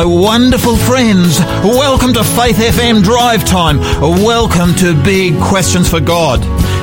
my wonderful friends. Welcome to Faith FM Drive Time. Welcome to Big Questions for God.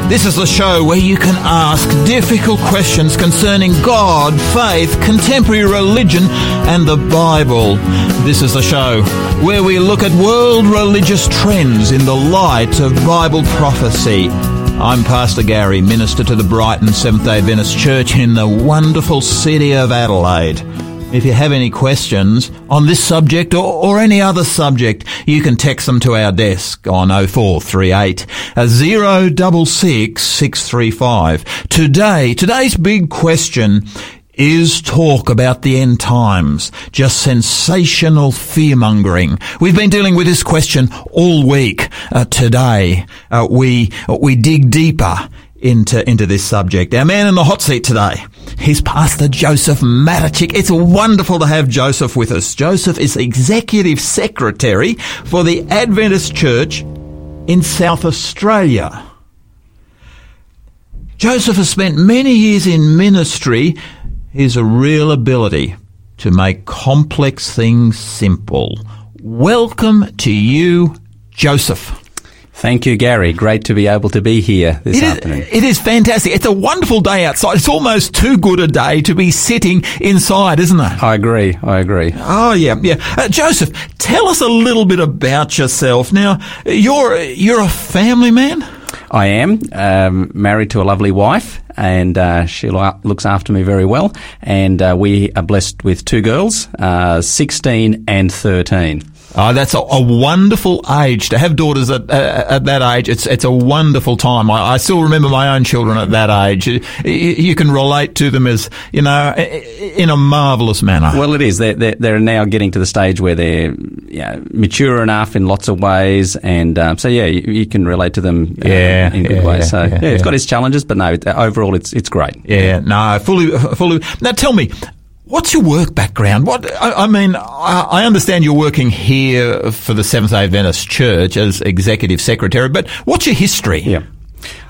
This is the show where you can ask difficult questions concerning God, faith, contemporary religion, and the Bible. This is the show where we look at world religious trends in the light of Bible prophecy. I'm Pastor Gary, minister to the Brighton Seventh day Adventist Church in the wonderful city of Adelaide. If you have any questions on this subject or, or any other subject, you can text them to our desk on 0438 066 635. Today, today's big question is talk about the end times, just sensational fear mongering. We've been dealing with this question all week. Uh, today, uh, we we dig deeper into into this subject. Our man in the hot seat today, he's Pastor Joseph Matichik. It's wonderful to have Joseph with us. Joseph is executive secretary for the Adventist Church in South Australia. Joseph has spent many years in ministry. He's a real ability to make complex things simple. Welcome to you, Joseph. Thank you, Gary. Great to be able to be here this It is, afternoon. it is fantastic. It's a wonderful day outside. It's almost too good a day to be sitting inside, isn't it? I agree. I agree. Oh yeah, yeah. Uh, Joseph, tell us a little bit about yourself. Now, you're you're a family man. I am um, married to a lovely wife, and uh, she lo- looks after me very well. And uh, we are blessed with two girls, uh, 16 and 13. Oh, that's a, a wonderful age to have daughters at, uh, at that age. It's it's a wonderful time. I, I still remember my own children at that age. You, you can relate to them as you know in a marvelous manner. Well, it is. They're, they're, they're now getting to the stage where they're yeah, mature enough in lots of ways, and um, so yeah, you, you can relate to them uh, Yeah, in good yeah, ways. So yeah, yeah, it's got its challenges, but no, overall, it's it's great. Yeah, no, fully, fully. Now tell me, what's your work background? What I, I mean, I, I understand you're working here for the Seventh Day Adventist Church as executive secretary, but what's your history? Yeah.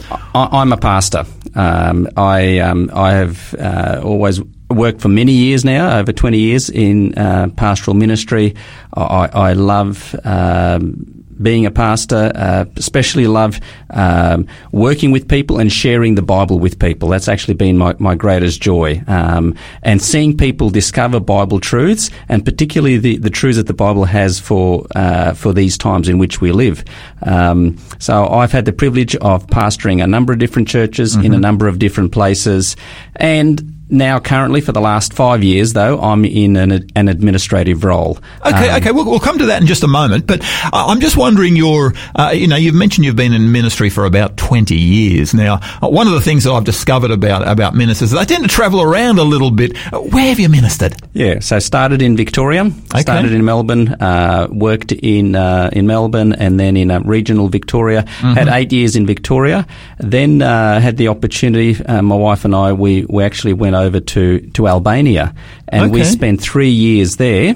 I, I'm a pastor. Um, I um, I have uh, always worked for many years now, over 20 years in uh, pastoral ministry. I, I love um, being a pastor, uh, especially love um, working with people and sharing the Bible with people. That's actually been my, my greatest joy. Um, and seeing people discover Bible truths, and particularly the, the truths that the Bible has for uh, for these times in which we live. Um, so I've had the privilege of pastoring a number of different churches in a number of different places, and now currently for the last five years though I'm in an, an administrative role. Okay, Um, okay, we'll, we'll come to that in just a moment. But I'm just wondering, your, uh, you know, you've mentioned you've been in ministry for about 20 years now. Uh, one of the things that I've discovered about about ministers, is they tend to travel around a little bit. Uh, where have you ministered? Yeah, so started in Victoria, okay. started in Melbourne, uh, worked in uh, in Melbourne, and then in uh, regional Victoria. Mm-hmm. Had eight years in Victoria, then uh, had the opportunity. Uh, my wife and I we we actually went over to to Albania, and we spent three years there.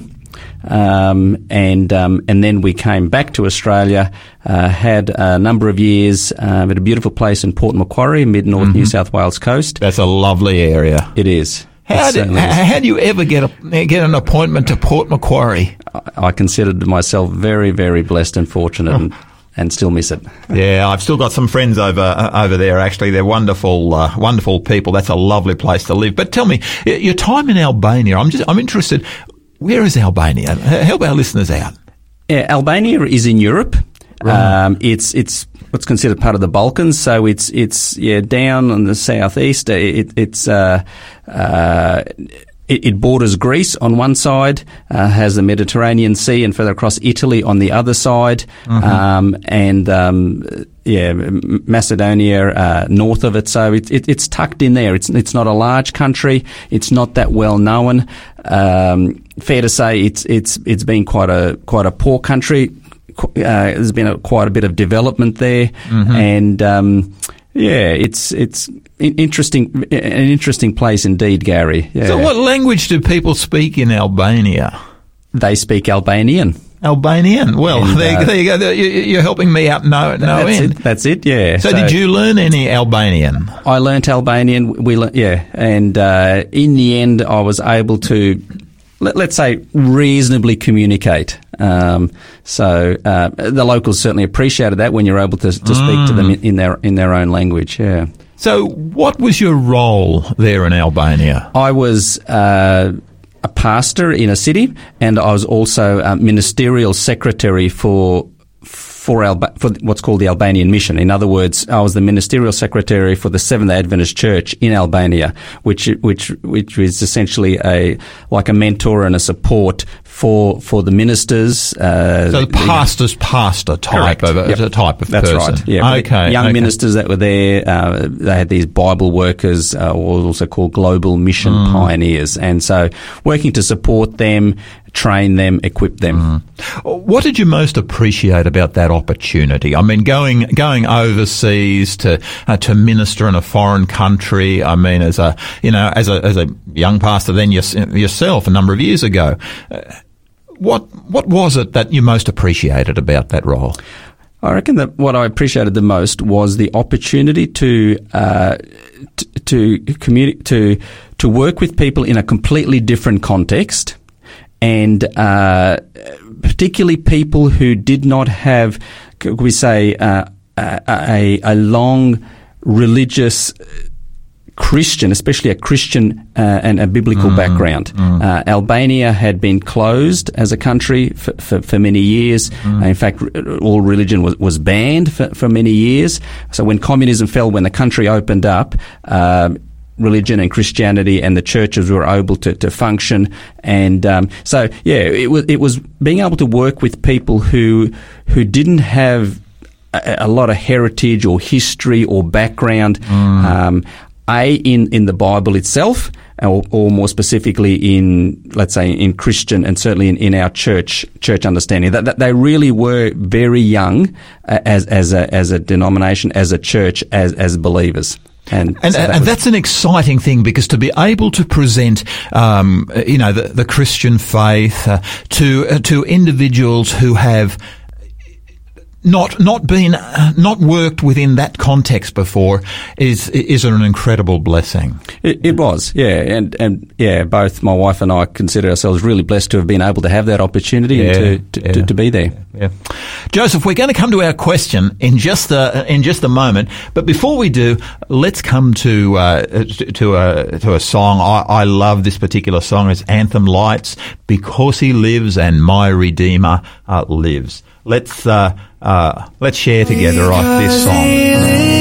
Um, and um, and then we came back to Australia. Uh, had a number of years um, at a beautiful place in Port Macquarie, mid North Mm-hmm. New South Wales coast. That's a lovely area. It is. How is. how, do you ever get a, get an appointment to Port Macquarie? I- I considered myself very, very blessed and fortunate, and, and still miss it. Yeah, I've still got some friends over uh, over there. Actually, they're wonderful, uh, wonderful people. That's a lovely place to live. But tell me, your time in Albania. I'm just I'm interested. Where is Albania? Help our listeners out. Yeah, Albania is in Europe. Um, it's it's what's considered part of the Balkans, so it's it's yeah down on the southeast. It, it's uh, uh, it, it borders Greece on one side, uh, has the Mediterranean Sea, and further across Italy on the other side, um, and um, yeah, Macedonia uh, north of it. So it, it, it's tucked in there. It's it's not a large country. It's not that well known. Um, fair to say, it's it's it's been quite a quite a poor country. Uh, there's been a, quite a bit of development there, and um, yeah, it's it's interesting, an interesting place indeed, Gary. Yeah. So, what language do people speak in Albania? they speak Albanian. Albanian. Well, And, there, uh, there you go. You're helping me out no, no That's end. it. That's it. Yeah. So, did you learn any Albanian? I learnt Albanian. We learnt, yeah, and uh, in the end, I was able to let, us say, reasonably communicate. Um, so uh, the locals certainly appreciated that when you're able to, to speak to them in, in, their in their own language. Yeah. So, what was your role there in Albania? I was. Uh, a pastor in a city, and I was also a ministerial secretary for for, Alba- for what's called the Albanian Mission. In other words, I was the ministerial secretary for the Seventh Adventist Church in Albania, which which which is essentially a like a mentor and a support for for the ministers. Uh, so the pastor's pastor type correct. of a, yep. type of That's person. right. Yeah. Okay. Young okay. ministers that were there, uh, they had these Bible workers, uh, also called global mission mm. pioneers, and so working to support them train them, equip them. Mm. What did you most appreciate about that opportunity? I mean, going going overseas to uh, to minister in a foreign country. I mean, as a you know, as a as a young pastor, then yourself a number of years ago. Uh, what what was it that you most appreciated about that role? I reckon that what I appreciated the most was the opportunity to uh, t- to communi- to to work with people in a completely different context and uh, particularly people who did not have, could we say, uh, a, a, long religious Christian, especially a Christian uh, and a biblical mm, background. Mm. Uh, Albania had been closed as a country for, for, for many years. Mm. Uh, in fact, all religion was, was banned for, for many years. So when communism fell, when the country opened up, um, religion and Christianity and the churches were able to, to function. And um, so, yeah, it was it was being able to work with people who who didn't have a, a lot of heritage or history or background. Mm. Um, a in in the Bible itself, or, or, more specifically in let's say in Christian and certainly in, in our church church understanding that, that they really were very young uh, as as a as a denomination as a church as as believers. And, and, so that and that's an exciting thing because to be able to present, um, you know, the, the Christian faith uh, to uh, to individuals who have not not been not worked within that context before is is an incredible blessing. It, it, was, yeah, and and yeah, both my wife and I consider ourselves really blessed to have been able to have that opportunity yeah, and to, to, yeah. to, to, be there. Yeah. Joseph, we're going to come to our question in just a, in just a moment, but before we do, let's come to uh, to a to a song. I, I love this particular song. It's Anthem Lights because He lives and my Redeemer uh, lives. Let's uh, let's share together right this song.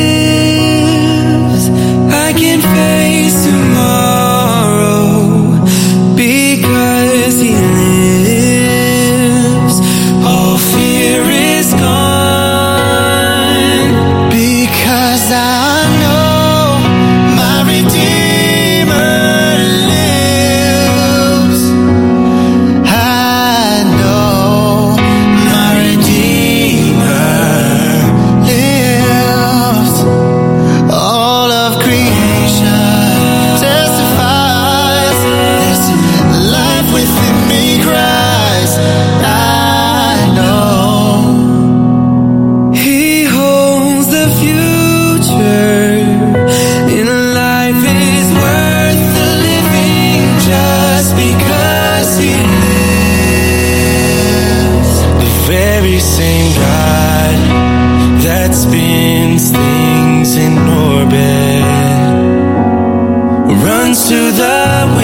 love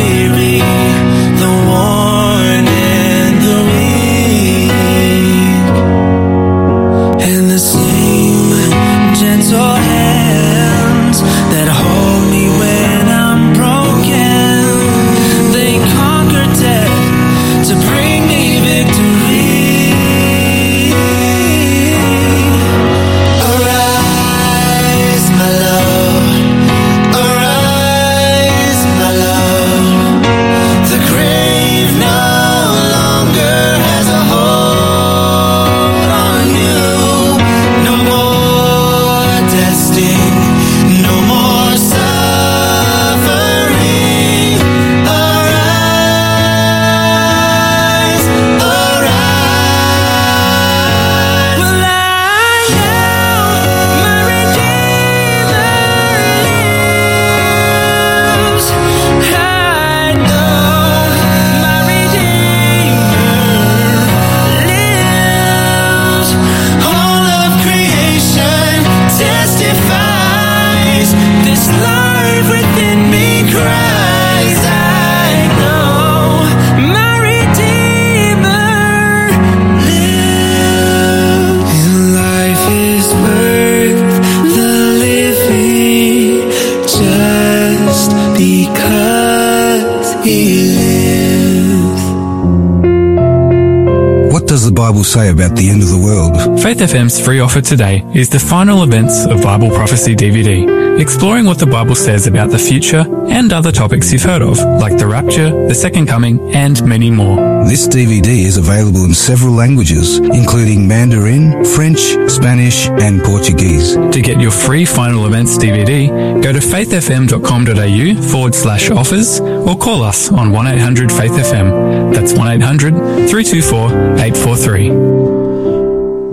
about the end of the world? Faith FM's free offer today is the final events of Bible Prophecy DVD, exploring what the Bible says about the future and other topics you've heard of, like the rapture, the second coming, and many more. This DVD is available in several languages, including Mandarin, French, Spanish, and Portuguese. To get your free final events DVD, go to faithfm.com.au forward slash offers or call us on 1800 Faith FM. That's 1800 324 843.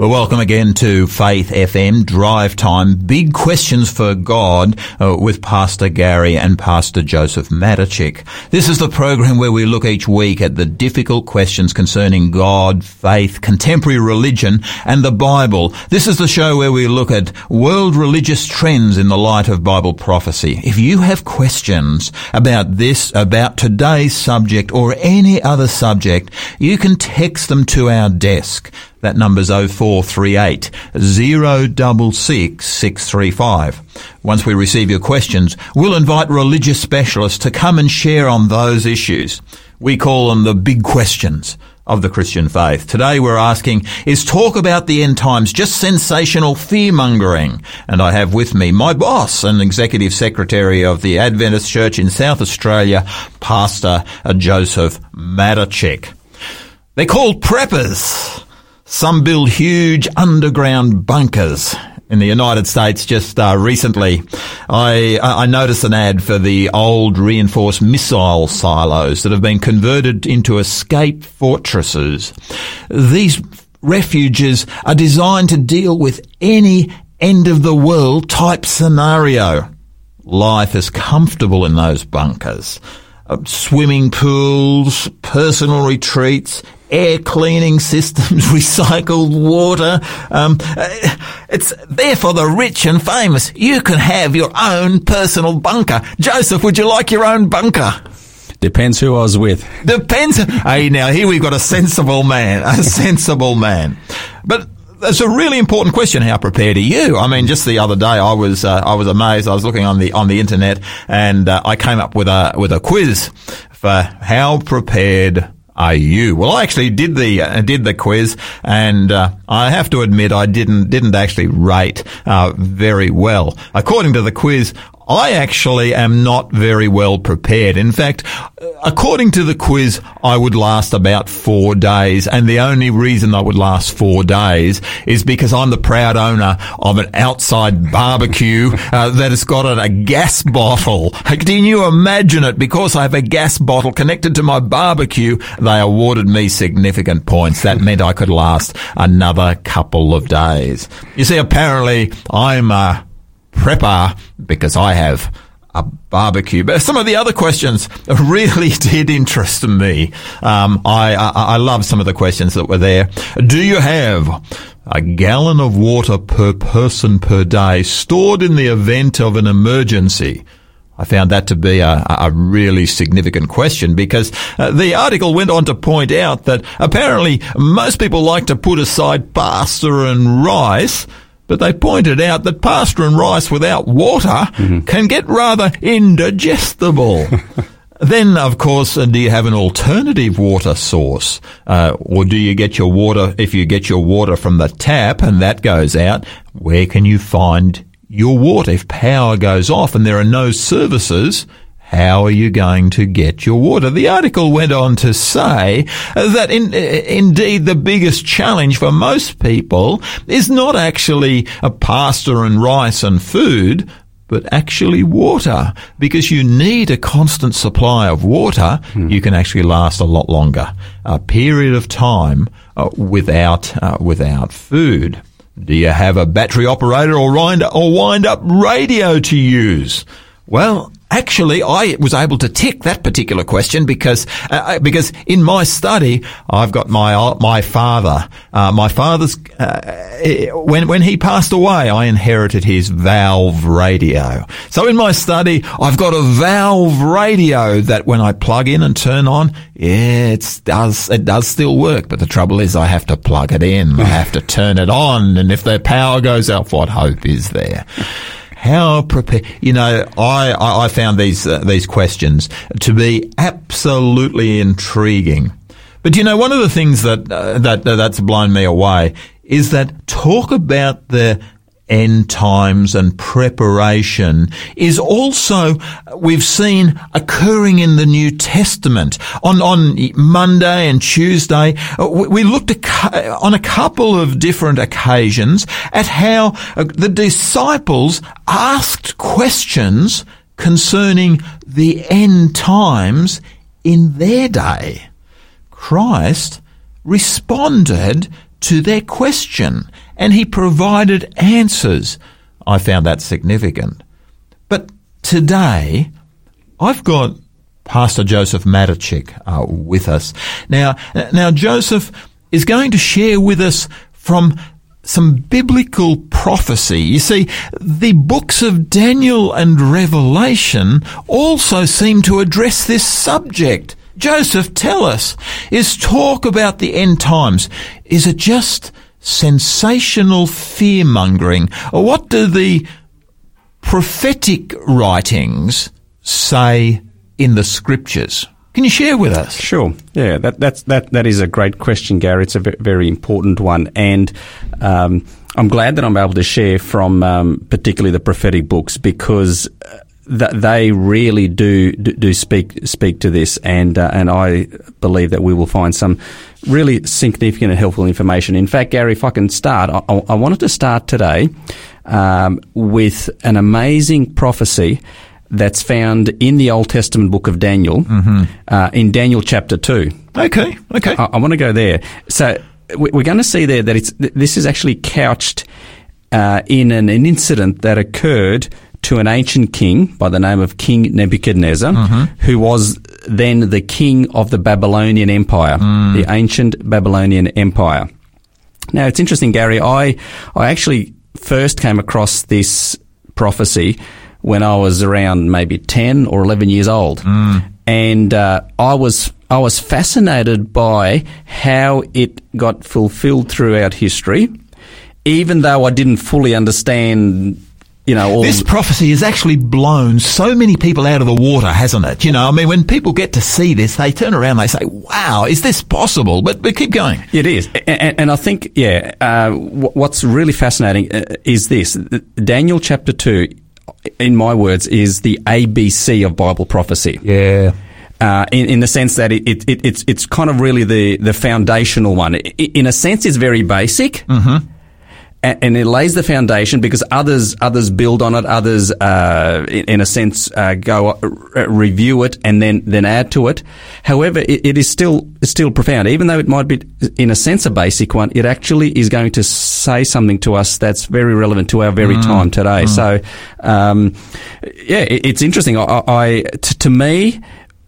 Well, welcome again to Faith FM Drive Time. Big questions for God uh, with Pastor Gary and Pastor Joseph Matichik. This is the program where we look each week at the difficult questions concerning God, faith, contemporary religion, and the Bible. This is the show where we look at world religious trends in the light of Bible prophecy. If you have questions about this, about today's subject, or any other subject, you can text them to our desk. That number's 0438 066 635. Once we receive your questions, we'll invite religious specialists to come and share on those issues. We call them the big questions of the Christian faith. Today we're asking, is talk about the end times just sensational fear mongering? And I have with me my boss and executive secretary of the Adventist Church in South Australia, Pastor Joseph Matichik. They're called preppers. Some build huge underground bunkers. In the United States, just uh, recently, I, I noticed an ad for the old reinforced missile silos that have been converted into escape fortresses. These refuges are designed to deal with any end of the world type scenario. Life is comfortable in those bunkers. Uh, swimming pools, personal retreats, air cleaning systems, recycled water. Um, uh, it's there for the rich and famous. You can have your own personal bunker. Joseph, would you like your own bunker? Depends who I was with. Depends. hey, now here we've got a sensible man, a sensible man. But that's a really important question. How prepared are you? I mean, just the other day, I was uh, I was amazed. I was looking on the on the internet, and uh, I came up with a with a quiz for how prepared you? Well, I actually did the uh, did the quiz, and uh, I have to admit I didn't didn't actually rate uh, very well. According to the quiz, I actually am not very well prepared. In fact, according to the quiz, I would last about four days. And the only reason I would last four days is because I'm the proud owner of an outside barbecue uh, that has got a gas bottle. Can you imagine it? Because I have a gas bottle connected to my barbecue, they awarded me significant points. That meant I could last another couple of days. You see, apparently I'm a prepper because I have a barbecue. But some of the other questions really did interest me. Um, I, I, I love some of the questions that were there. Do you have a gallon of water per person per day stored in the event of an emergency? I found that to be a, a really significant question because uh, the article went on to point out that apparently most people like to put aside pasta and rice but they pointed out that pasta and rice without water mm-hmm. can get rather indigestible. then, of course, uh, do you have an alternative water source? Uh, or do you get your water, if you get your water from the tap and that goes out, where can you find your water? If power goes off and there are no services, how are you going to get your water? The article went on to say that in, indeed the biggest challenge for most people is not actually a pasta and rice and food, but actually water. Because you need a constant supply of water, hmm. you can actually last a lot longer. A period of time uh, without, uh, without food. Do you have a battery operator or wind, or wind up radio to use? Well, actually, I was able to tick that particular question because uh, because in my study, I've got my uh, my father. Uh, my father's uh, when when he passed away, I inherited his valve radio. So in my study, I've got a valve radio that when I plug in and turn on, yeah, it does it does still work. But the trouble is, I have to plug it in. I have to turn it on, and if the power goes out, what hope is there? How prepared? You know, I, I, I found these uh, these questions to be absolutely intriguing. But you know, one of the things that uh, that uh, that's blown me away is that talk about the end times and preparation is also we've seen occurring in the New Testament. On on Monday and Tuesday, uh, we looked on a couple of different occasions at how uh, the disciples asked questions concerning the end times in their day. Christ responded to their question and he provided answers. I found that significant. But today, I've got Pastor Joseph Matichik uh, with us. Now, now Joseph is going to share with us from some biblical prophecy. You see, the books of Daniel and Revelation also seem to address this subject. Joseph, tell us, is talk about the end times, is it just sensational fear mongering? What do the prophetic writings say in the scriptures? Can you share with us? Sure. Yeah, that, that's, that, that is a great question, Gary. It's a very important one. And um, I'm glad that I'm able to share from um, particularly the prophetic books because that they really do, do, do speak speak to this, and uh, and I believe that we will find some really significant and helpful information. In fact, Gary, if I can start, I, I wanted to start today um, with an amazing prophecy that's found in the Old Testament book of Daniel, mm-hmm. uh, in Daniel chapter two. Okay, okay. I, I want to go there. So we're going to see there that it's this is actually couched uh, in an, an incident that occurred to an ancient king by the name of King Nebuchadnezzar, mm-hmm. who was then the king of the Babylonian Empire, mm. the ancient Babylonian Empire. Now it's interesting, Gary. I I actually first came across this prophecy when I was around maybe ten or eleven years old, mm. and uh, I was I was fascinated by how it got fulfilled throughout history, even though I didn't fully understand you know, this prophecy has actually blown so many people out of the water, hasn't it? You know, I mean, when people get to see this, they turn around, they say, "Wow, is this possible?" But but keep going. It is, and, and I think, yeah, uh, what's really fascinating uh, is this: Daniel chapter two, in my words, is the ABC of Bible prophecy. Yeah. Uh, in, in the sense that it, it, it, it's it's kind of really the, the foundational one. In a sense, it's very basic, mm-hmm and it lays the foundation because others others build on it. Others, uh, in, in, a sense, uh, go uh, review it and then then add to it. However, it, it is still still profound, even though it might be in a sense a basic one. It actually is going to say something to us that's very relevant to our very mm. time today. Mm. So, um, yeah, it, it's interesting. I, I t- to me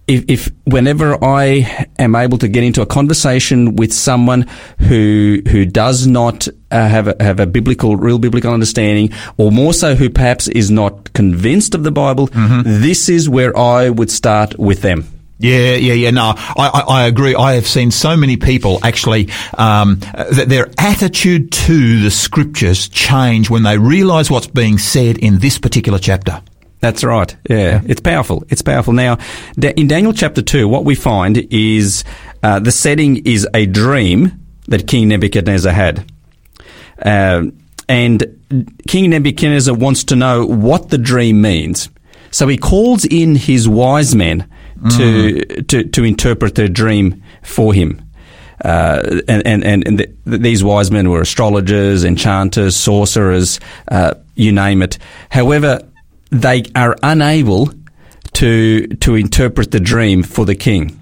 if, if, whenever I am able to get into a conversation with someone who who does not uh, have a, have a biblical, real biblical understanding, or more so, who perhaps is not convinced of the Bible, mm-hmm. this is where I would start with them. Yeah, yeah, yeah. No, I, I, I, agree. I have seen so many people actually um, that their attitude to the scriptures change when they realise what's being said in this particular chapter. That's right. Yeah. yeah. It's powerful. It's powerful. Now, in Daniel chapter 2, what we find is uh, the setting is a dream that King Nebuchadnezzar had. Uh, and King Nebuchadnezzar wants to know what the dream means. So he calls in his wise men to, mm. to, to interpret the dream for him. Uh, and and, and the, these wise men were astrologers, enchanters, sorcerers, uh, you name it. However, they are unable to to interpret the dream for the king.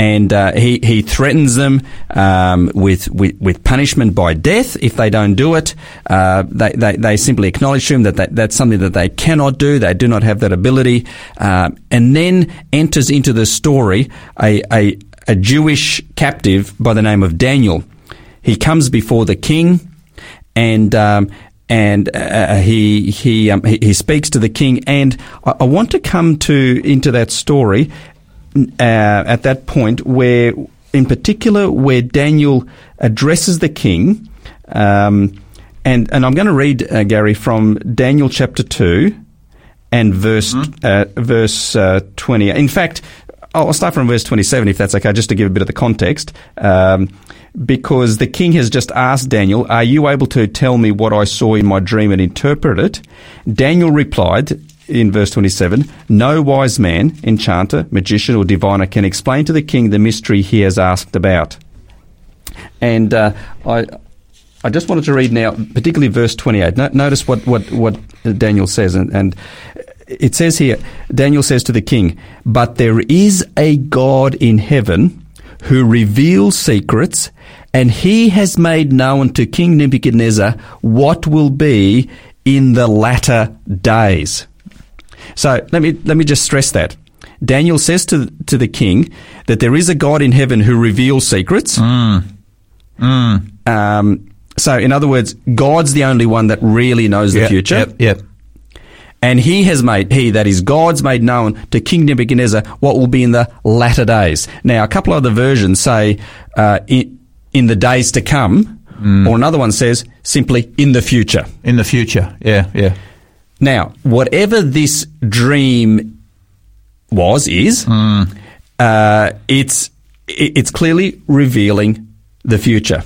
and uh, he he threatens them um, with, with with punishment by death if they don't do it. Uh, they, they they simply acknowledge to him that, that that's something that they cannot do. They do not have that ability, um, and then enters into the story a, a a Jewish captive by the name of Daniel. He comes before the king, and um, and uh, he he, um, he he speaks to the king. And I, I want to come to into that story uh, at that point where, in particular, where Daniel addresses the king. Um, and and I'm going to read uh, Gary from Daniel chapter two and verse uh, verse uh, twenty. In fact, I'll start from verse 27 if that's okay, just to give a bit of the context. Um, because the king has just asked Daniel, Are you able to tell me what I saw in my dream and interpret it? Daniel replied in verse 27 No wise man, enchanter, magician, or diviner can explain to the king the mystery he has asked about. And uh, I. I just wanted to read now, particularly verse 28. No, notice what, what, what Daniel says, and, and it says here, Daniel says to the king, But there is a God in heaven who reveals secrets, and he has made known to King Nebuchadnezzar what will be in the latter days. So let me let me just stress that. Daniel says to to the king that there is a God in heaven who reveals secrets. Um, so, in other words, God's the only one that really knows the Yep, future. Yep, yep. And he has made, he, that is, God's made known to King Nebuchadnezzar what will be in the latter days. Now, a couple of other versions say, uh, in, in the days to come, or another one says simply in the future. In the future. Yeah, yeah. Now, whatever this dream was, is, uh, it's, it's clearly revealing the future.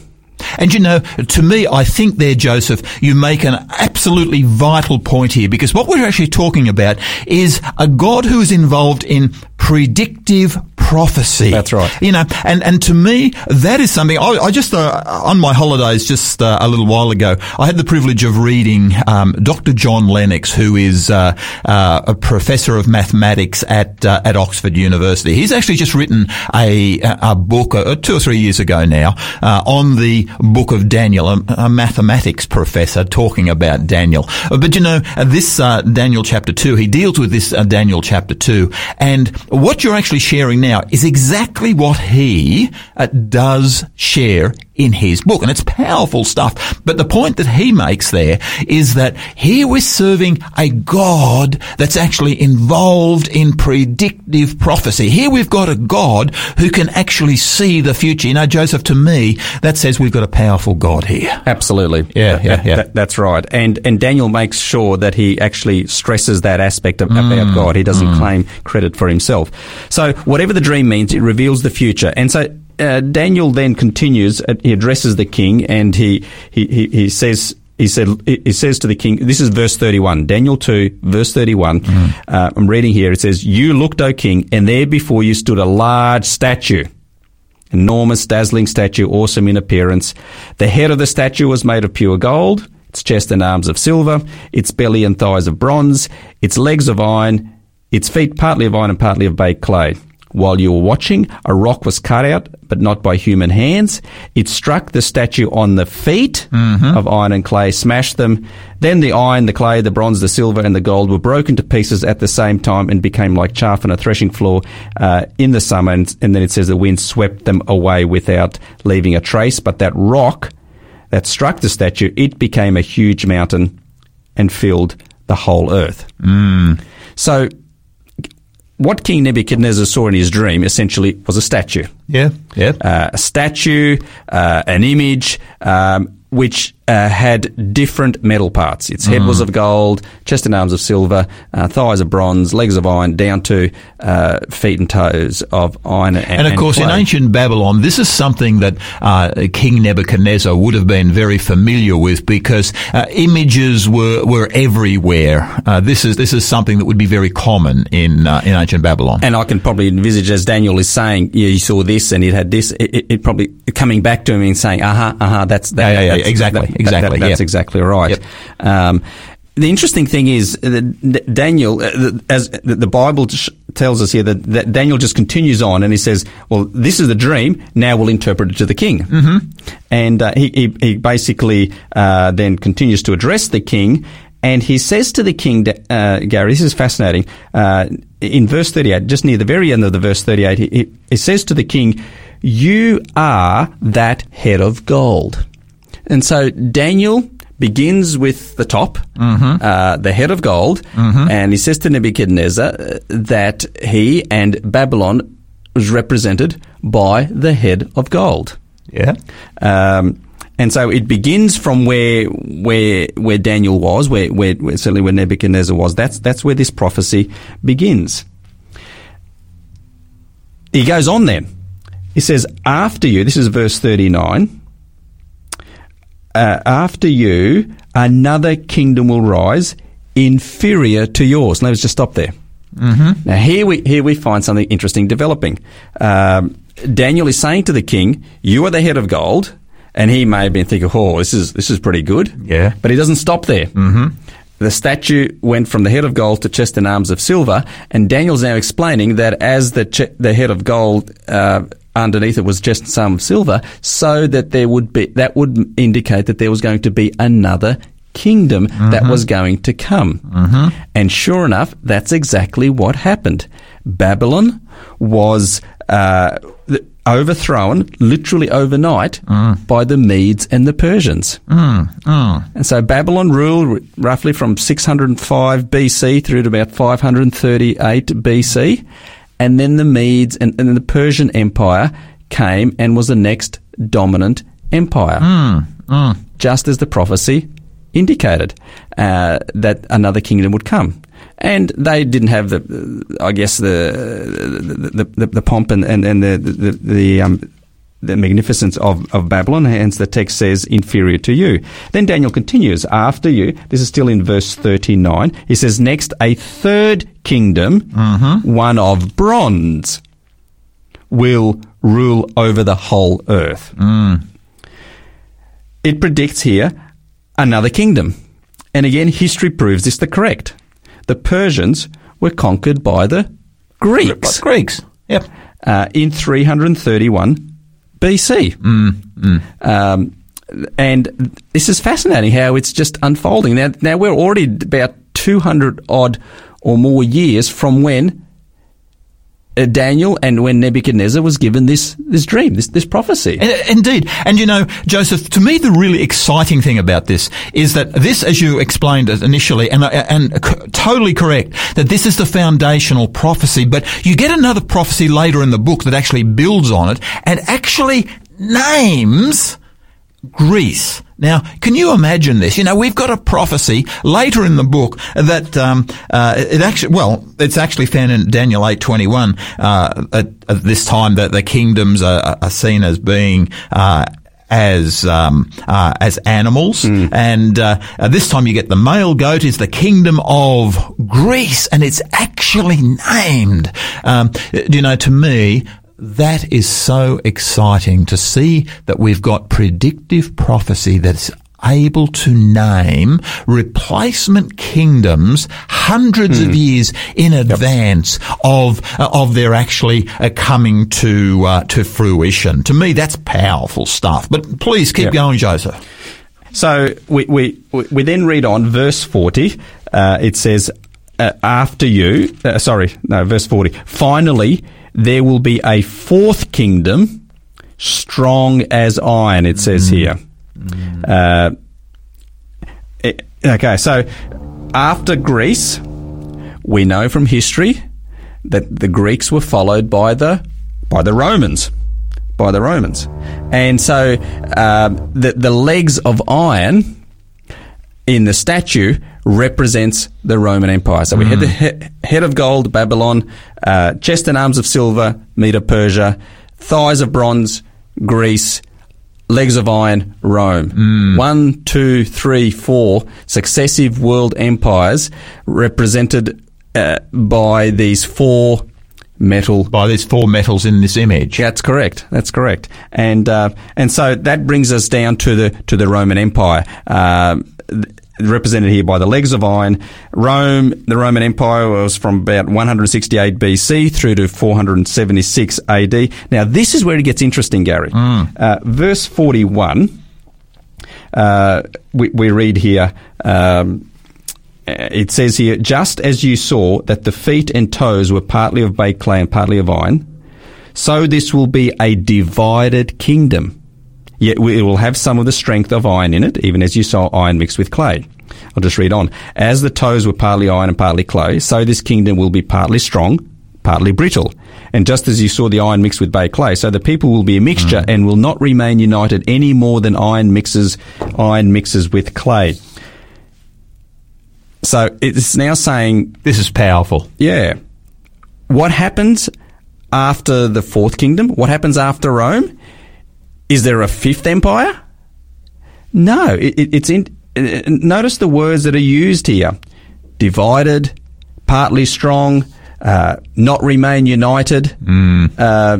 And you know, to me, I think there, Joseph, you make an absolutely vital point here because what we're actually talking about is a God who is involved in predictive prophecy. That's right. You know, and, and to me, that is something I, I just, uh, on my holidays just uh, a little while ago, I had the privilege of reading um, Dr. John Lennox, who is uh, uh, a professor of mathematics at uh, at Oxford University. He's actually just written a a book uh, two or three years ago now uh, on the book of Daniel, a, a mathematics professor talking about Daniel. But you know, this uh, Daniel chapter two, he deals with this uh, Daniel chapter two, and what you're actually sharing now is exactly what he uh, does share in his book, and it's powerful stuff. But the point that he makes there is that here we're serving a God that's actually involved in predictive prophecy. Here we've got a God who can actually see the future. You know, Joseph, to me, that says we've got a powerful God here. Absolutely. Yeah, yeah, yeah. that- that's right. And and Daniel makes sure that he actually stresses that aspect of, Mm. about God. He doesn't claim credit for himself. So whatever the dream means, it reveals the future. And so uh, Daniel then continues. Uh, he addresses the king, and he he he, he says. He said. He says to the king. This is verse thirty-one. Daniel two, verse thirty-one. Mm. Uh, I'm reading here. It says, "You looked, O king, and there before you stood a large statue." enormous, dazzling statue, awesome in appearance. The head of the statue was made of pure gold, its chest and arms of silver, its belly and thighs of bronze, its legs of iron, its feet partly of iron and partly of baked clay. While you were watching, a rock was cut out, but not by human hands. It struck the statue on the feet of iron and clay, smashed them. Then the iron, the clay, the bronze, the silver, and the gold were broken to pieces at the same time and became like chaff on a threshing floor uh, in the summer. And, and then it says the wind swept them away without leaving a trace. But that rock that struck the statue, it became a huge mountain and filled the whole earth. So what King Nebuchadnezzar saw in his dream essentially was a statue. Yeah, yeah. Uh, a statue, uh, an image, um, which uh, had different metal parts. Its head was of gold, chest and arms of silver, uh, thighs of bronze, legs of iron, down to uh, feet and toes of iron and And of course, in ancient Babylon, this is something that uh, King Nebuchadnezzar would have been very familiar with because uh, images were were everywhere. Uh, this is this is something that would be very common in uh, in ancient Babylon. And I can probably envisage, as Daniel is saying, yeah, you saw this and it had this. It, it, it probably coming back to him and saying, "Uh huh, uh huh." That's that, Yeah, yeah, yeah, that's- exactly, that- that- exactly, that's yeah. exactly right. Yep. Um, the interesting thing is that Daniel, uh, as the Bible tells us here, that, that Daniel just continues on and he says, "Well, this is the dream. Now we'll interpret it to the king." Mm-hmm. And uh, he, he he basically uh, then continues to address the king, and he says to the king, uh, Gary, this is fascinating. Uh, in verse thirty-eight, just near the very end of the verse thirty-eight, he, he says to the king, "You are that head of gold." And so Daniel begins with the top, uh, the head of gold, and he says to Nebuchadnezzar uh, that he and Babylon was represented by the head of gold. Yeah. Um, and so it begins from where where where Daniel was, where, where, where certainly where Nebuchadnezzar was. That's that's where this prophecy begins. He goes on then. He says, "After you." This is verse thirty-nine. Uh, after you, another kingdom will rise, inferior to yours. Let's just stop there. Mm-hmm. Now here we here we find something interesting developing. Um, Daniel is saying to the king, "You are the head of gold," and he may have been thinking, "Oh, this is this is pretty good." Yeah. but he doesn't stop there. Mm-hmm. The statue went from the head of gold to chest and arms of silver, and Daniel's now explaining that as the ch- the head of gold. Uh, Underneath it was just some silver, so that there would be that would indicate that there was going to be another kingdom that was going to come. Mm-hmm. And sure enough, that's exactly what happened. Babylon was uh, overthrown literally overnight by the Medes and the Persians. And so Babylon ruled r- roughly from 605 BC through to about 538 BC. And then the Medes and, and then the Persian Empire came and was the next dominant empire. Just as the prophecy indicated uh, that another kingdom would come. And they didn't have the, I guess, the the, the, the pomp and, and, and the the, the um, the magnificence of, of Babylon, hence the text says inferior to you. Then Daniel continues, after you, this is still in verse 39, he says, next a third kingdom, one of bronze, will rule over the whole earth. It predicts here another kingdom. And again, history proves this the correct. The Persians were conquered by the Greeks Greeks. Yep. uh, in 331 BC. Um, and this is fascinating how it's just unfolding. Now, now we're already about 200 odd or more years from when uh, Daniel and when Nebuchadnezzar was given this, this dream, this, this prophecy. Indeed. And you know, Joseph, to me, the really exciting thing about this is that this, as you explained it initially, and, and c- totally correct, that this is the foundational prophecy, but you get another prophecy later in the book that actually builds on it and actually names Greece. Now, can you imagine this? You know, we've got a prophecy later in the book that um, uh, it actually, well, it's actually found in Daniel eight twenty one. Uh, at, at this time, that the kingdoms are, are seen as being. Uh, as um, uh, as animals, and uh, uh, this time you get the male goat is the kingdom of Greece, and it's actually named. Um, you know, to me, that is so exciting to see that we've got predictive prophecy that's able to name replacement kingdoms hundreds of years in advance of uh, of their actually uh, coming to uh, to fruition. To me, that's powerful stuff. But please keep Yep. going, Joseph. So we, we, we then read on verse 40. Uh, it says, uh, after you, uh, sorry, no, verse 40. Finally, there will be a fourth kingdom, strong as iron, it says here. Uh, it- okay, so after Greece, we know from history that the Greeks were followed by the by the Romans, by the Romans, and so um, the the legs of iron in the statue represents the Roman Empire. So we had the he- head of gold, Babylon, uh, chest and arms of silver, Medo Persia, thighs of bronze, Greece, legs of iron, Rome. One, two, three, four successive world empires represented uh, by these four metal By these four metals in this image. that's correct. That's correct. And uh, and so that brings us down to the to the Roman Empire. Um, th- represented here by the legs of iron. Rome, the Roman Empire was from about 168 BC through to 476 AD. Now, this is where it gets interesting, Gary. Uh, verse 41, uh, we, we read here, um, it says here, just as you saw that the feet and toes were partly of baked clay and partly of iron, so this will be a divided kingdom. Yet it will have some of the strength of iron in it, even as you saw iron mixed with clay. I'll just read on. As the toes were partly iron and partly clay, so this kingdom will be partly strong, partly brittle. And just as you saw the iron mixed with baked clay, so the people will be a mixture mm. and will not remain united any more than iron mixes iron mixes with clay. So it's now saying This is powerful. yeah. What happens after the fourth kingdom? What happens after Rome? Is there a fifth empire? No. It, it, it's in. uh, Notice the words that are used here: divided, partly strong, uh, not remain united, uh,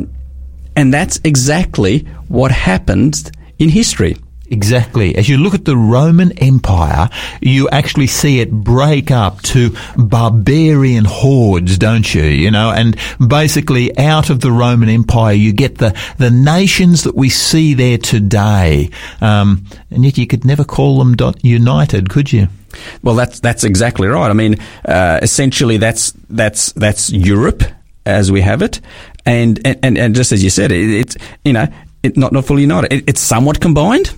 and that's exactly what happened in history. Exactly. As you look at the Roman Empire, you actually see it break up to barbarian hordes, don't you? You know, and basically out of the Roman Empire, you get the, the nations that we see there today. Um, and yet you could never call them united, could you? Well, that's that's exactly right. I mean, uh, essentially, that's that's that's Europe as we have it, and and, and just as you said, it, it's you know not not fully united. It, it's somewhat combined,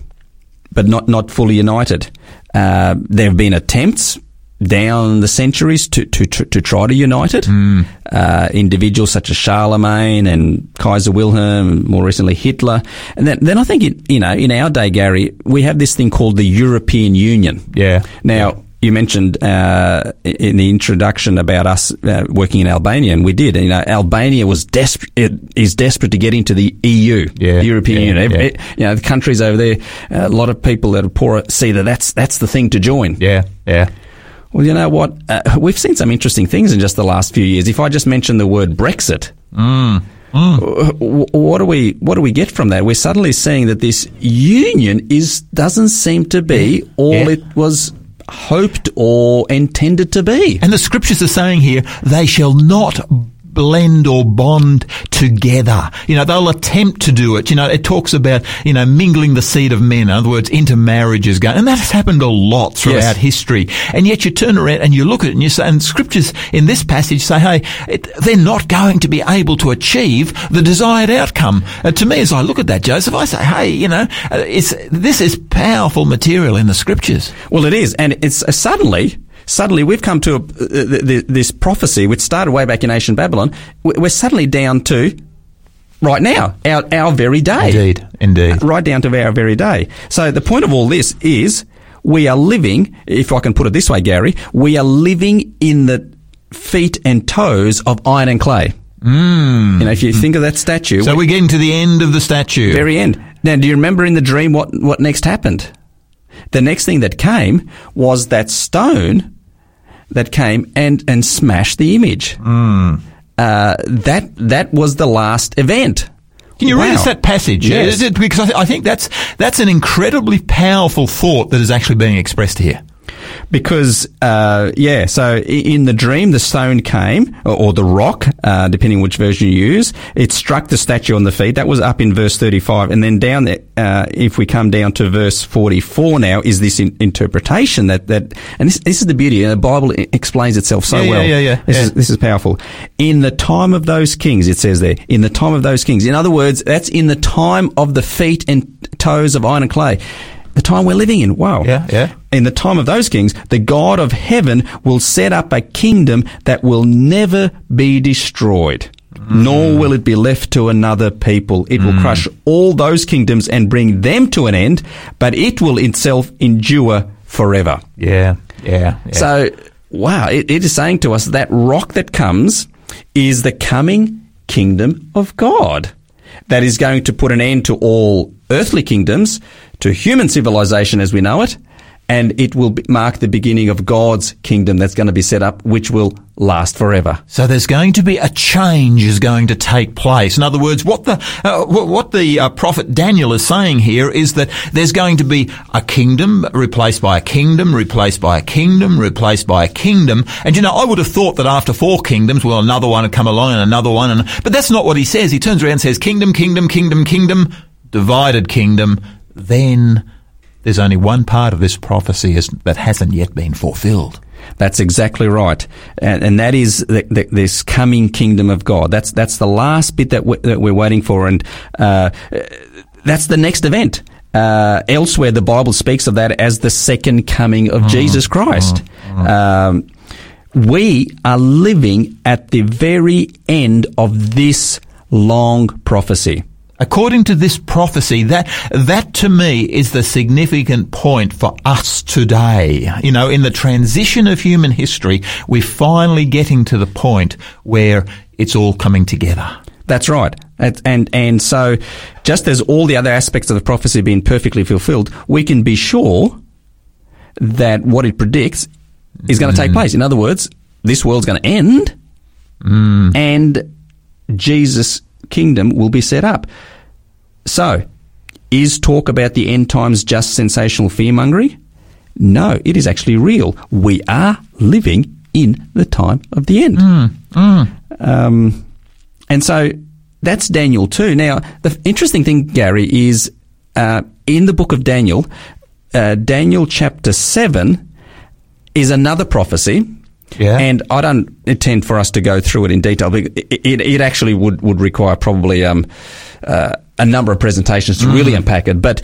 but not not fully united. Uh, there have been attempts down the centuries to to to, try to unite it. Uh, individuals such as Charlemagne and Kaiser Wilhelm, more recently Hitler, and then then I think it, you know in our day, Gary, we have this thing called the European Union. Yeah. Now, you mentioned uh, in the introduction about us uh, working in Albania, and we did. You know, Albania was desperate is desperate to get into the EU, Yeah, the European yeah, Union. yeah. It- you know, the countries over there, a lot of people that are poor see that that's that's the thing to join. Yeah. Yeah. Well, you know what? Uh, we've seen some interesting things in just the last few years. If I just mention the word Brexit, w- what do we what do we get from that? We're suddenly seeing that this union is doesn't seem to be all Yeah. it was hoped or intended to be. And the scriptures are saying here, they shall not blend or bond together. You know, they'll attempt to do it. You know, it talks about, you know, mingling the seed of men. In other words, intermarriages going, and that has happened a lot throughout Yes. history. And yet you turn around and you look at it and you say, and scriptures in this passage say, hey, it, they're not going to be able to achieve the desired outcome. Uh, to me, as I look at that, Joseph, I say, hey, you know, uh, it's, this is powerful material in the scriptures. Well, it is, and it's uh, suddenly. Suddenly, we've come to a, uh, th- th- this prophecy, which started way back in ancient Babylon. we- We're suddenly down to right now, our our very day. Indeed, indeed. right down to our very day. So the point of all this is we are living, if I can put it this way, Gary, we are living in the feet and toes of iron and clay. Mm. You know, if you think of that statue, So we- we're getting to the end of the statue. very end. Now, do you remember in the dream what what next happened? The next thing that came was that stone that came and and smashed the image. Uh, that that was the last event. Can you read us that passage? Yes. Is it- because I, th- I think that's that's an incredibly powerful thought that is actually being expressed here. Because, uh, yeah, so in the dream, the stone came, or, the rock, uh, depending which version you use, it struck the statue on the feet. That was up in verse 35. And then down there, uh, if we come down to verse 44 now, is this in- interpretation that, that, and this, this is the beauty, the Bible explains itself so Yeah, yeah, well. yeah, yeah, This, yeah. Is, this is powerful. In the time of those kings, it says there, in the time of those kings. In other words, that's in the time of the feet and toes of iron and clay. The time we're living in. Wow Yeah, yeah. in the time of those kings, the God of heaven will set up a kingdom that will never be destroyed. Mm. Nor will it be left to another people. It will mm. crush all those kingdoms and bring them to an end, but it will itself endure forever. Yeah, yeah. yeah. So, wow, it, it is saying to us that rock that comes is the coming kingdom of God that is going to put an end to all earthly kingdoms, to human civilization as we know it, and it will mark the beginning of God's kingdom that's going to be set up, which will last forever. So there's going to be a change is going to take place. In other words, what the uh, what the uh, prophet Daniel is saying here is that there's going to be a kingdom replaced by a kingdom, replaced by a kingdom, replaced by a kingdom. And you know, I would have thought that after four kingdoms, well, another one would come along and another one, and but that's not what he says. He turns around and says, "Kingdom, kingdom, kingdom, kingdom, divided kingdom." Then there's only one part of this prophecy is, that hasn't yet been fulfilled. That's exactly right, and, and that is the, the, this coming kingdom of God. That's that's the last bit that we're, that we're waiting for, and uh, that's the next event. Uh, elsewhere, the Bible speaks of that as the second coming of Jesus Christ. Um, we are living at the very end of this long prophecy. According to this prophecy, that, that to me is the significant point for us today. You know, in the transition of human history, we're finally getting to the point where it's all coming together. That's right. And, and, and so, just as all the other aspects of the prophecy have been perfectly fulfilled, we can be sure that what it predicts is going to take mm. place. In other words, this world's going to end mm. and Jesus' kingdom will be set up. So, is talk about the end times just sensational fearmongering? No, it is actually real. We are living in the time of the end. Um, and so that's Daniel 2. Now, the interesting thing, Gary, is uh, in the book of Daniel, uh, Daniel chapter 7 is another prophecy. Yeah. And I don't intend for us to go through it in detail. but It, it, it actually would, would require probably um, uh, a number of presentations to really unpack it. But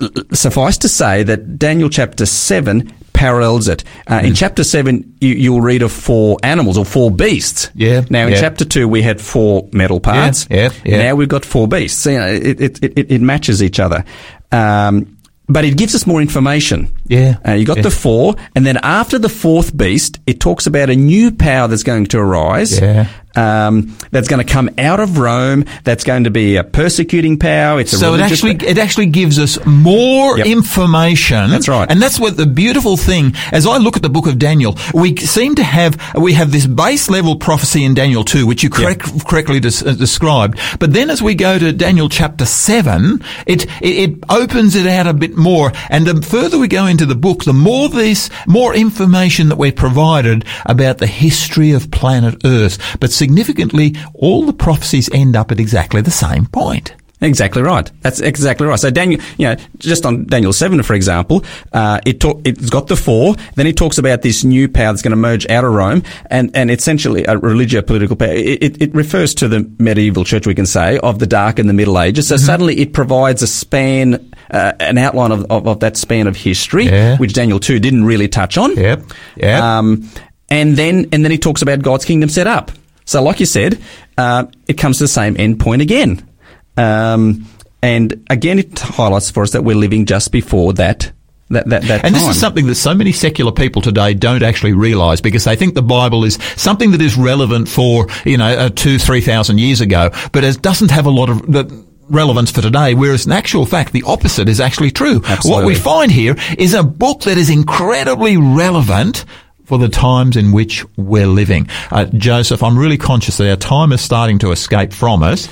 uh, suffice to say that Daniel chapter 7 parallels it. Uh, In chapter 7, you, you'll read of four animals or four beasts. Yeah, Now, in yeah. chapter 2, we had four metal parts. yeah, yeah. Now we've got four beasts. So, you know, it, it, it, it matches each other. Um, but it gives us more information. Yeah, Uh, you got yeah. the four, and then after the fourth beast, it talks about a new power that's going to arise. Yeah. Um, that's going to come out of Rome. That's going to be a persecuting power. It's a So it actually it actually gives us more Yep. information. That's right. and that's what the beautiful thing. As I look at the book of Daniel, we seem to have we have this base level prophecy in Daniel two, which you correct, correctly des- uh, described. But then as we go to Daniel chapter seven, it, it it opens it out a bit more. And the further we go into the book, the more this more information that we're provided about the history of planet Earth. But significantly, all the prophecies end up at exactly the same point. Exactly right. That's exactly right. So Daniel, you know, just on Daniel seven, for example, uh, it talk, it's got the four. Then it talks about this new power that's going to merge out of Rome, and and essentially a religio political power. It, it, it refers to the medieval church, we can say, of the Dark and the Middle Ages. So suddenly it provides a span, uh, an outline of, of, of that span of history, Yeah. which Daniel two didn't really touch on. Yep. Yep. Um, and then and then he talks about God's kingdom set up. So, like you said, uh, it comes to the same end point again. Um, and again, it highlights for us that we're living just before that. That, that, that And this is something that so many secular people today don't actually realise because they think the Bible is something that is relevant for, you know, uh, two, three thousand years ago, but it doesn't have a lot of the relevance for today, whereas in actual fact, the opposite is actually true. Absolutely. What we find here is a book that is incredibly relevant for the times in which we're living. Uh, Joseph, I'm really conscious that our time is starting to escape from us.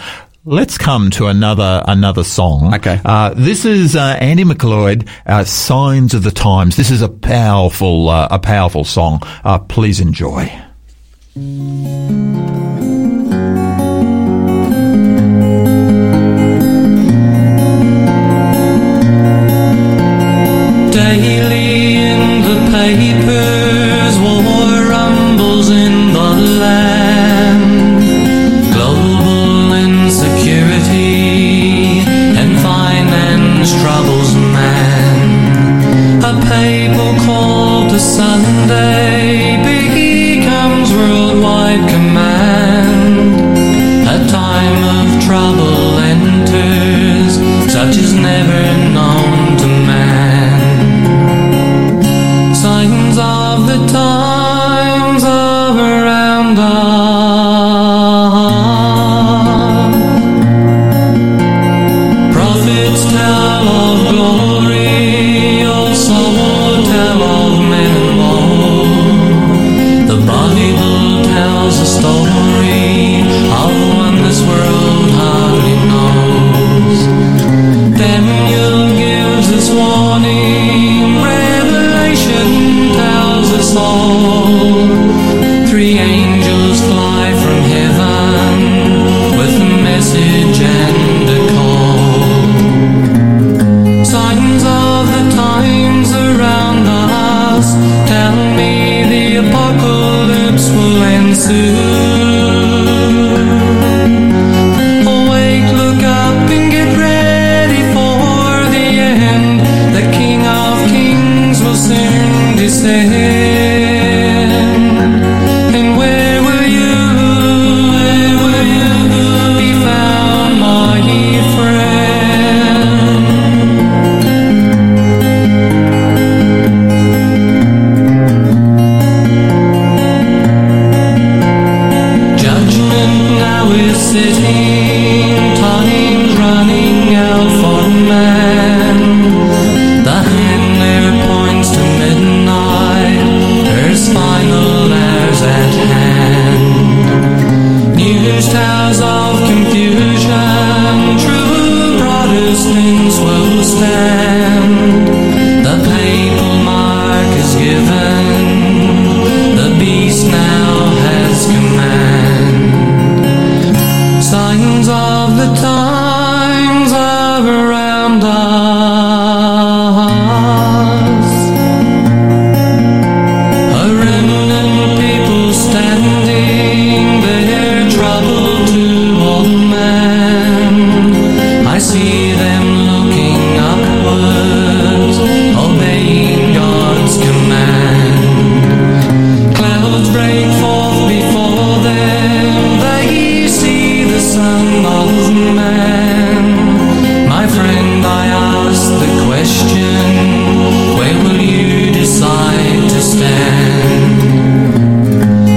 Let's come to another another song. Okay. Uh, this is uh, Andy McLeod, uh, "Signs of the Times." This is a powerful, uh, a powerful song. Uh, please enjoy. Daily in the papers,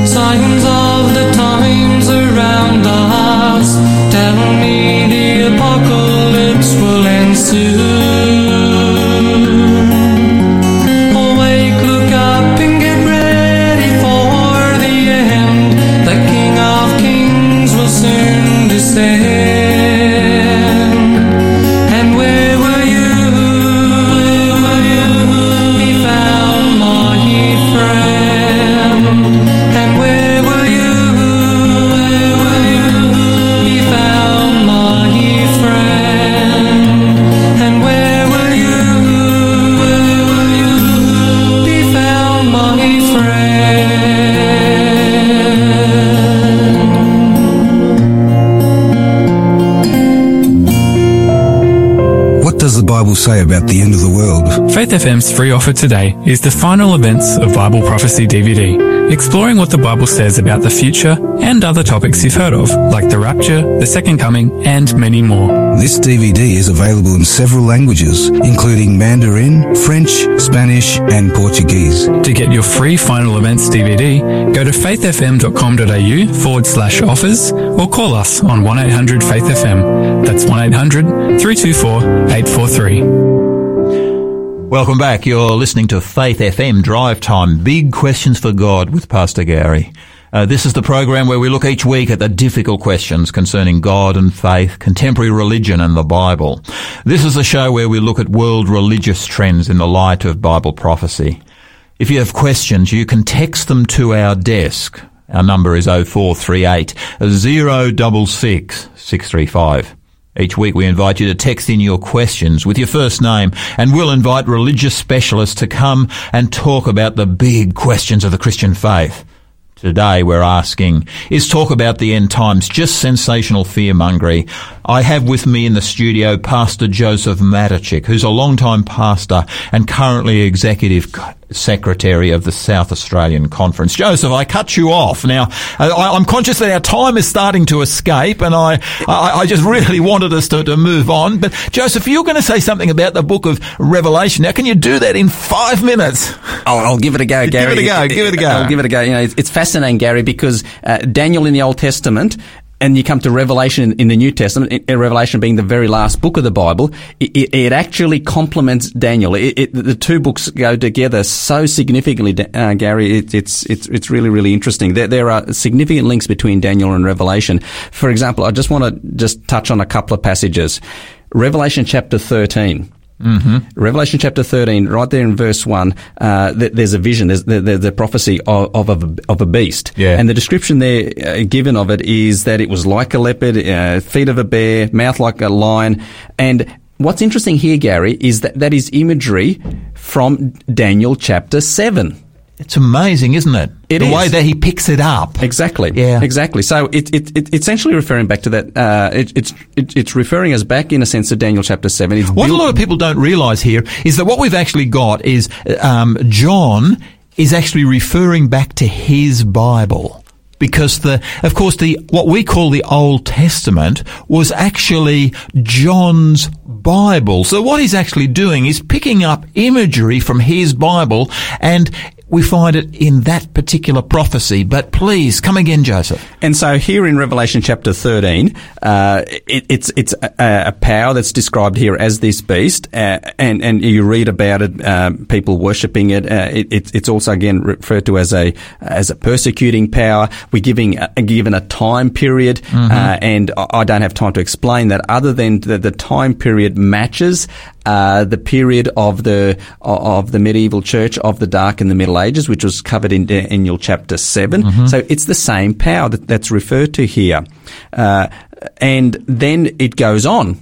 Signs of the times around us tell me the apocalypse will ensue. Say about the end of the world? Faith FM's free offer today is the final events of Bible Prophecy DVD, exploring what the Bible says about the future and other topics you've heard of, like the rapture, the second coming, and many more. This DVD is available in several languages, including Mandarin, French, Spanish, and Portuguese. To get your free final events DVD, go to faithfm.com.au forward slash offers or call us on 1800 Faith FM. That's 1800 324 843. Welcome back. You're listening to Faith FM Drive Time. Big questions for God with Pastor Gary. Uh, this is the program where we look each week at the difficult questions concerning God and faith, contemporary religion and the Bible. This is a show where we look at world religious trends in the light of Bible prophecy. If you have questions, you can text them to our desk. Our number is 0438 066 635. Each week we invite you to text in your questions with your first name and we'll invite religious specialists to come and talk about the big questions of the Christian faith. Today we're asking, is talk about the end times just sensational fearmongery? I have with me in the studio Pastor Joseph Matichik, who's a long-time pastor and currently executive secretary of the South Australian Conference. Joseph, I cut you off. Now, I, I'm conscious that our time is starting to escape and I, I, I just really wanted us to, to move on. But Joseph, you're going to say something about the book of Revelation. Now, can you do that in five minutes? I'll, I'll give it a go, Gary. Give it a go, give it a go. I'll give it a go. You know, it's, it's fascinating, Gary, because uh, Daniel in the Old Testament. And you come to Revelation in the New Testament, Revelation being the very last book of the Bible, it, it, actually complements Daniel. It, it, the two books go together so significantly, uh, Gary. It, it's it's it's really really interesting. There, there are significant links between Daniel and Revelation. For example, I just want to just touch on a couple of passages. Revelation chapter thirteen. Mm-hmm. Revelation chapter 13, right there in verse 1, uh, th- there's a vision, there's the, the, the prophecy of, of, a, of a beast. Yeah. And the description there uh, given of it is that it was like a leopard, uh, feet of a bear, mouth like a lion. And what's interesting here, Gary, is that that is imagery from Daniel chapter 7. It's amazing, isn't it? It the is. way that he picks it up. Exactly. Yeah. Exactly. So it, it, it essentially referring back to that. Uh, it, it's it, it's referring us back in a sense to Daniel chapter seven. It's What a lot of people don't realise here is that what we've actually got is um, John is actually referring back to his Bible. Because the, of course, the what we call the Old Testament was actually John's Bible. So what he's actually doing is picking up imagery from his Bible, and we find it in that particular prophecy. But please come again, Joseph. And so here in Revelation chapter 13, uh, it, it's it's a, a power that's described here as this beast, uh, and and you read about it, um, people worshipping it. Uh, it, it. It's also again referred to as a as a persecuting power. We're giving uh, given a time period, uh, and I I don't have time to explain that, other than the, the time period matches. Uh, the period of the of the medieval church of the Dark and the Middle Ages, which was covered in Daniel chapter 7 So it's the same power that, that's referred to here, uh, and then it goes on.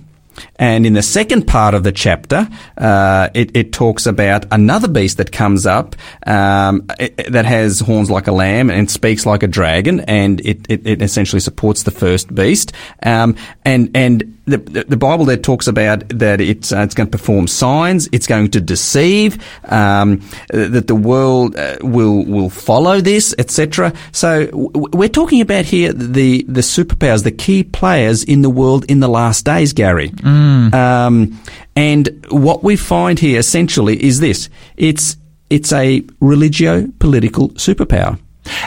And in the second part of the chapter, uh, it, it talks about another beast that comes up um, it- that has horns like a lamb and speaks like a dragon, and it, it, it essentially supports the first beast. Um, and and the, the Bible there talks about that it's uh, it's going to perform signs, it's going to deceive, um, that the world uh, will will follow this, etc. So w- we're talking about here the the superpowers, the key players in the world in the last days, Gary. Um, and what we find here essentially is this: it's it's a religio political superpower.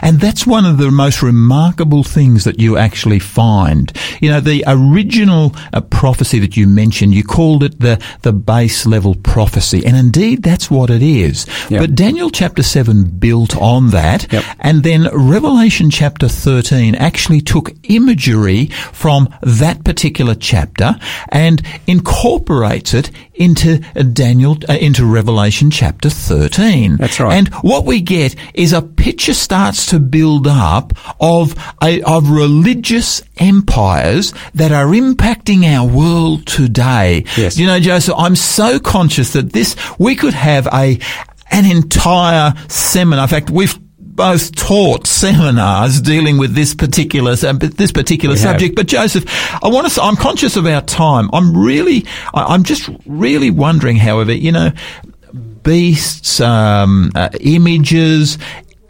And that's one of the most remarkable things that you actually find. You know, the original uh, prophecy that you mentioned, you called it the, the base level prophecy. And indeed, that's what it is. Yep. But Daniel chapter 7 built on that. Yep. And then Revelation chapter 13 actually took imagery from that particular chapter and incorporates it into uh, Daniel, uh, into Revelation chapter 13. That's right. And what we get is a picture starts to build up of a, of religious empires that are impacting our world today. Yes. You know, Joseph, I'm so conscious that this we could have a an entire seminar. In fact, we've both taught seminars dealing with this particular uh, this particular We have. subject. But Joseph, I want to. I'm conscious of our time. I'm really. I'm just really wondering. However, you know, beasts, um, uh, images.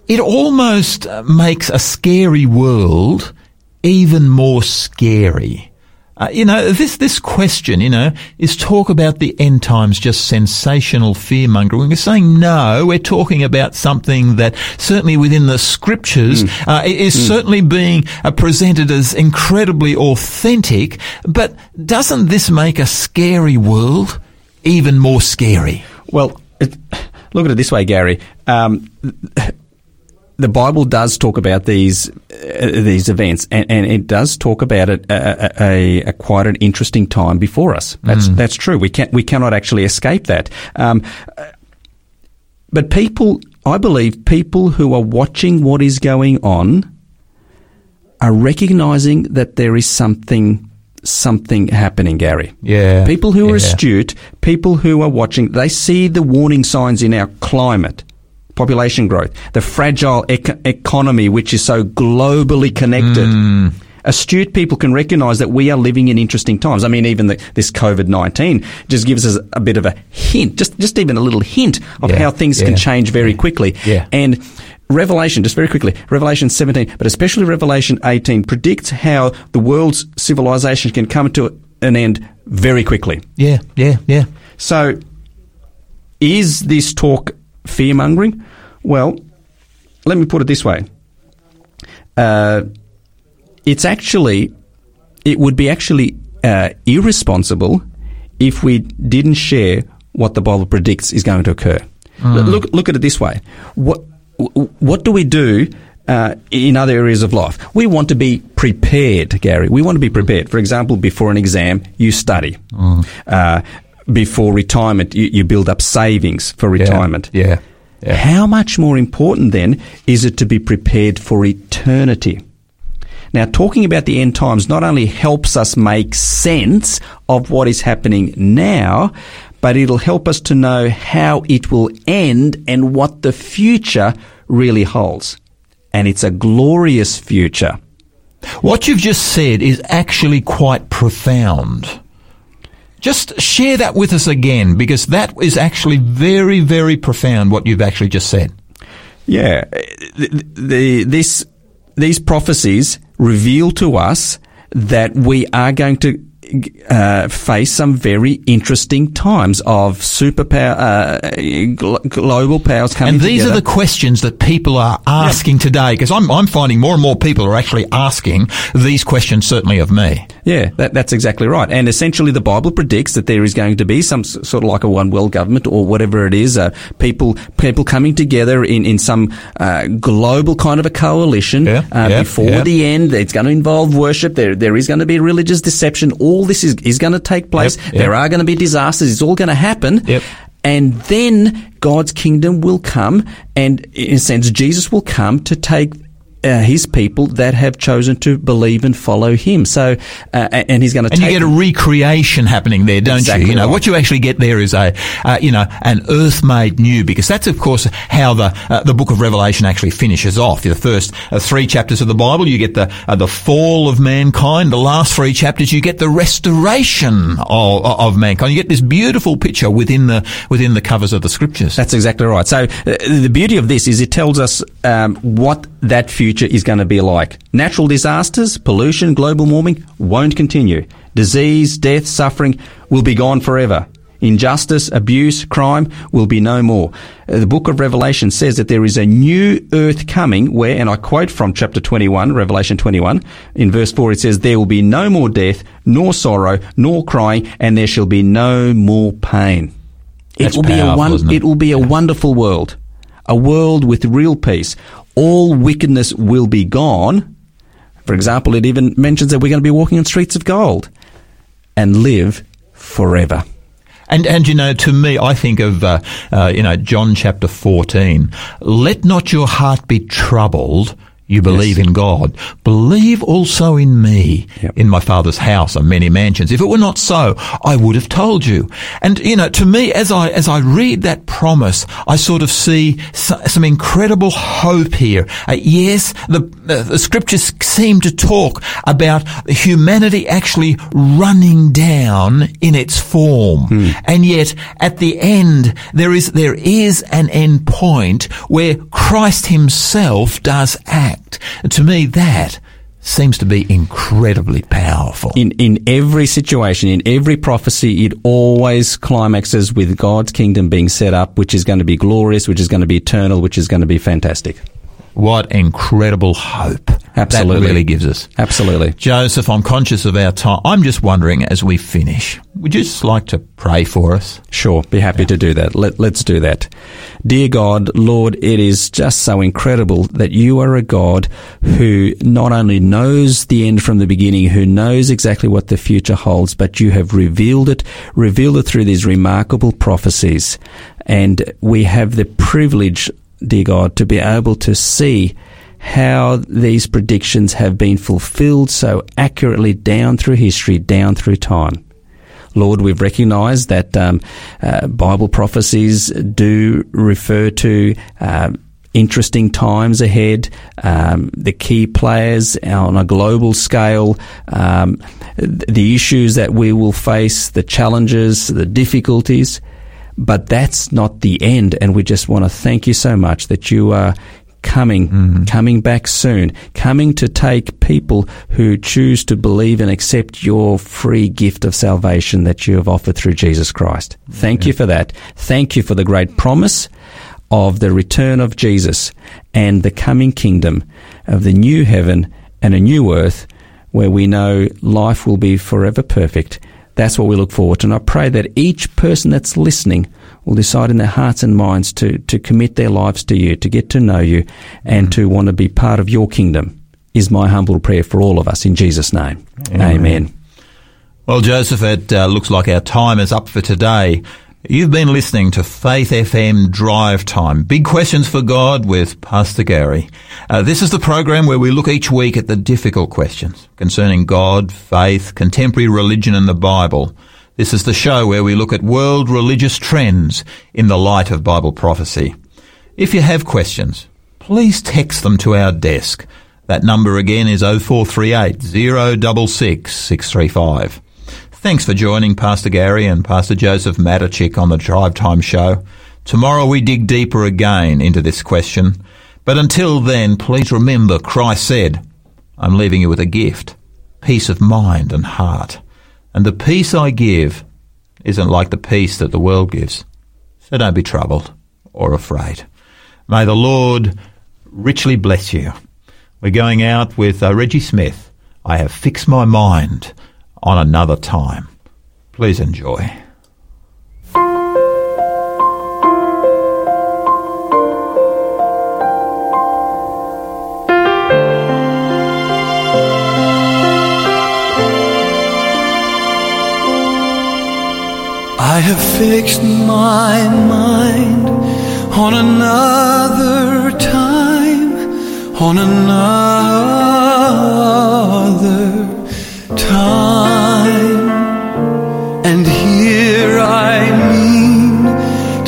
It almost uh, makes a scary world even more scary. Uh, you know, this, this question, you know, is talk about the end times just sensational fear mongering. We're saying no, we're talking about something that certainly within the scriptures uh, i- is certainly being uh, presented as incredibly authentic. But doesn't this make a scary world even more scary? Well, it, look at it this way, Gary. Um, the Bible does talk about these uh, these events, and, and it does talk about it a, a, a quite an interesting time before us. That's that's true. We can we cannot actually escape that. Um, but people, I believe, people who are watching what is going on are recognizing that there is something something happening, Gary. Yeah. People who are Yeah. astute, people who are watching, they see the warning signs in our climate, population growth, the fragile ec- economy, which is so globally connected. Hmm. Astute people can recognize that we are living in interesting times. I mean, even the, this COVID 19 just gives us a bit of a hint, just, just even a little hint of Yeah, how things can change very quickly. Yeah. And Revelation, just very quickly, Revelation 17, but especially Revelation 18 predicts how the world's civilization can come to an end very quickly. Yeah, yeah, yeah. So, is this talk fear mongering? Well, let me put it this way. Uh, it's actually, it would be actually uh, irresponsible if we didn't share what the Bible predicts is going to occur. Look- Look, look at it this way. What, what do we do uh, in other areas of life? We want to be prepared, Gary. We want to be prepared. For example, before an exam, you study. Uh, before retirement, you, you build up savings for retirement. Yeah, yeah. How much more important then is it to be prepared for eternity? Now, talking about the end times not only helps us make sense of what is happening now, but it'll help us to know how it will end and what the future really holds. And it's a glorious future. What you've just said is actually quite profound. Just share that with us again, because that is actually very, very profound what you've actually just said. Yeah, the, the, this these prophecies reveal to us that we are going to uh, face some very interesting times of superpower, uh, gl- global powers coming And these together. are the questions that people are asking today, because I'm, I'm finding more and more people are actually asking these questions, certainly of me. Yeah, that, that's exactly right. And essentially, the Bible predicts that there is going to be some sort of like a one world government or whatever it is, uh, people people coming together in in some uh, global kind of a coalition Yeah, uh, yeah, before yeah. the end. It's going to involve worship. There there is going to be religious deception. All this is is going to take place. Yep, yep. There are going to be disasters. It's all going to happen. Yep. And then God's kingdom will come, and in a sense, Jesus will come to take uh, his people that have chosen to believe and follow him. So, uh, and he's going to And you get a recreation happening there, don't Exactly you? You know, right. what you actually get there is a, uh, you know, an earth made new, because that's of course how the, uh, the book of Revelation actually finishes off. The first uh, three chapters of the Bible, you get the, uh, the fall of mankind. The last three chapters, you get the restoration of, of mankind. You get this beautiful picture within the, within the covers of the scriptures. That's exactly right. So uh, the beauty of this is it tells us um, what that future is going to be like. Natural disasters, pollution, global warming won't continue. Disease, death, suffering will be gone forever. Injustice, abuse, crime will be no more. Uh, The book of Revelation says that there is a new earth coming where, and I quote from chapter 21, Revelation 21, in verse 4, it says, There will be no more death, nor sorrow, nor crying, and there shall be no more pain. That's it will be a one, it? it will be a wonderful world, a world with real peace. All wickedness will be gone. For example, it even mentions that we're going to be walking on streets of gold and live forever. And and you know, to me, I think of uh, uh, you know John chapter fourteen. Let not your heart be troubled. You believe in God. Believe also in me. Yep. In my Father's house are many mansions. If it were not so, I would have told you. And you know, to me, as I as I read that promise, I sort of see so- some incredible hope here. Uh, yes, the, the the scriptures seem to talk about humanity actually running down in its form, and yet at the end there is there is an end point where Christ Himself does act. To me, that seems to be incredibly powerful. In in every situation, in every prophecy, it always climaxes with God's kingdom being set up, which is going to be glorious, which is going to be eternal, which is going to be fantastic. What incredible hope Absolutely. that really gives us. Absolutely. Joseph, I'm conscious of our time. I'm just wondering as we finish, would you just like to pray for us? Sure, be happy to do that. Let, let's do that. Dear God, Lord, it is just so incredible that you are a God who not only knows the end from the beginning, who knows exactly what the future holds, but you have revealed it, revealed it through these remarkable prophecies. And we have the privilege, dear God, to be able to see how these predictions have been fulfilled so accurately down through history, down through time. Lord, we've recognized that um, uh, Bible prophecies do refer to um, interesting times ahead, um, the key players on a global scale, um, the issues that we will face, the challenges, the difficulties. But that's not the end, and we just want to thank you so much that you are coming, mm-hmm. coming back soon, coming to take people who choose to believe and accept your free gift of salvation that you have offered through Jesus Christ. Thank you for that. Thank you for the great promise of the return of Jesus and the coming kingdom of the new heaven and a new earth where we know life will be forever perfect. That's what we look forward to. And I pray that each person that's listening will decide in their hearts and minds to, to commit their lives to you, to get to know you, and to want to be part of your kingdom, is my humble prayer for all of us in Jesus' name. Amen. Well, Joseph, it uh, looks like our time is up for today. You've been listening to Faith FM Drive Time. Big questions for God with Pastor Gary. Uh, this is the program where we look each week at the difficult questions concerning God, faith, contemporary religion and the Bible. This is the show where we look at world religious trends in the light of Bible prophecy. If you have questions, please text them to our desk. That number again is 0438 066 635. Thanks for joining Pastor Gary and Pastor Joseph Matichik on the Drive Time Show. Tomorrow we dig deeper again into this question. But until then, please remember Christ said, I'm leaving you with a gift, peace of mind and heart. And the peace I give isn't like the peace that the world gives. So don't be troubled or afraid. May the Lord richly bless you. We're going out with uh, Reggie Smith. I have fixed my mind on another time. Please enjoy. I have fixed my mind on another time, on another time.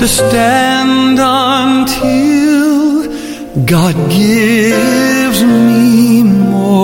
To stand until God gives me more